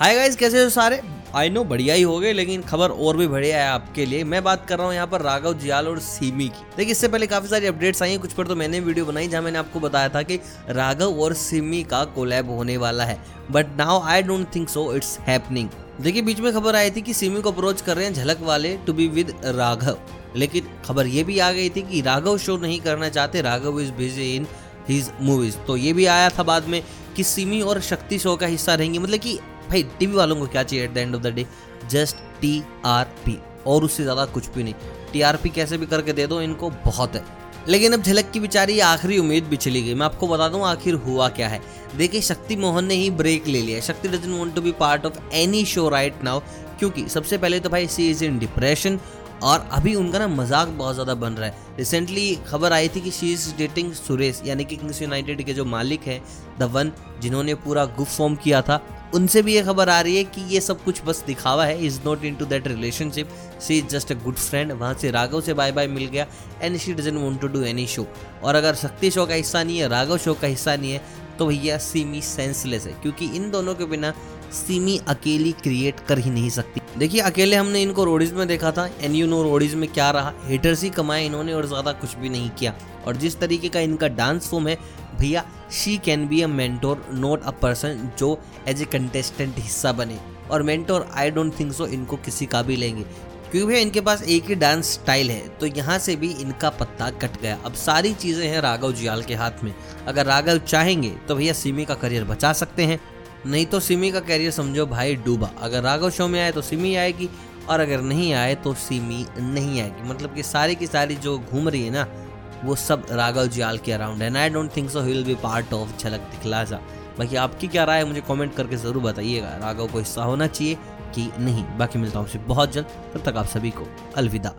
Hi guys कैसे हो सारे? आई नो बढ़िया ही हो गए, लेकिन खबर और भी बढ़िया है आपके लिए। मैं बात कर रहा हूँ यहाँ पर राघव जियाल और सीमी की। देखिए, इससे पहले काफ़ी सारी अपडेट्स आई हैं, कुछ पर तो मैंने वीडियो बनाई जहाँ मैंने आपको बताया था कि राघव और सीमी का कोलैब होने वाला है। But now I don't think so it's happening देखिए, बीच में खबर आई थी कि सिमी को अप्रोच कर रहे हैं झलक वाले टू बी विद राघव। लेकिन खबर ये भी आ गई थी कि राघव शो नहीं करना चाहते, Raghav is busy in his movies तो ये भी आया था बाद में कि सिमी और शक्ति शो का हिस्सा रहेंगे। मतलब कि भाई, टीवी वालों को क्या चाहिए at the end of the day just T R P और उससे ज़्यादा कुछ भी नहीं। टी आर पी कैसे भी करके दे दो, इनको बहुत है। लेकिन अब झलक की बेचारी आखिरी उम्मीद भी चली गई। मैं आपको बता दूँ, आखिर हुआ क्या है? देखिए, शक्ति मोहन ने ही ब्रेक ले लिया Shakti doesn't want to be part of any show right now क्योंकि सबसे पहले तो भाई सी इज़ इन डिप्रेशन और अभी उनका ना मज़ाक बहुत ज़्यादा बन रहा है। रिसेंटली खबर आई थी कि शी इज़ डेटिंग सुरेश यानी कि किंग्स यूनाइटेड के जो मालिक हैं द वन जिन्होंने पूरा गुफ फॉर्म किया था। उनसे भी ये खबर आ रही है कि ये सब कुछ बस दिखावा है is not into that relationship she is just a good friend वहाँ से राघव से बाय बाय मिल गया and she doesn't want to do any show और अगर शक्ति शो का हिस्सा नहीं है, राघव शो का हिस्सा नहीं है तो भैया सीमी सेंसलेस है, क्योंकि इन दोनों के बिना सीमी अकेली क्रिएट कर ही नहीं सकती। देखिए, अकेले हमने इनको रोडीज में देखा था एन यू नो रोडीज में क्या रहा? हेटर्स ही कमाए इन्होंने और ज़्यादा कुछ भी नहीं किया। और जिस तरीके का इनका डांस फॉर्म है, भैया she can be a mentor not a person जो एज ए कंटेस्टेंट हिस्सा बने। और mentor I don't think so इनको किसी का भी लेंगे। क्योंकि भैया, इनके पास एक ही डांस स्टाइल है तो यहाँ से भी इनका पत्ता कट गया। अब सारी चीज़ें हैं राघव जियाल के हाथ में। अगर राघव चाहेंगे तो भैया, सिमी का करियर बचा सकते हैं। नहीं तो सिमी का कैरियर समझो भाई डूबा। अगर राघव शो में आए तो सिमी आएगी, और अगर नहीं आए तो सिमी नहीं आएगी। मतलब कि सारी की सारी जो घूम रही है ना, वो सब राघव जियाल के around and I don't think so he will be part of Jhalak Dikhla Jaa बाकी आपकी क्या राय है, मुझे कमेंट करके ज़रूर बताइएगा। राघव को हिस्सा होना चाहिए कि नहीं? बाकी मिलता हूँ बहुत जल्द। तब तक आप सभी को अलविदा।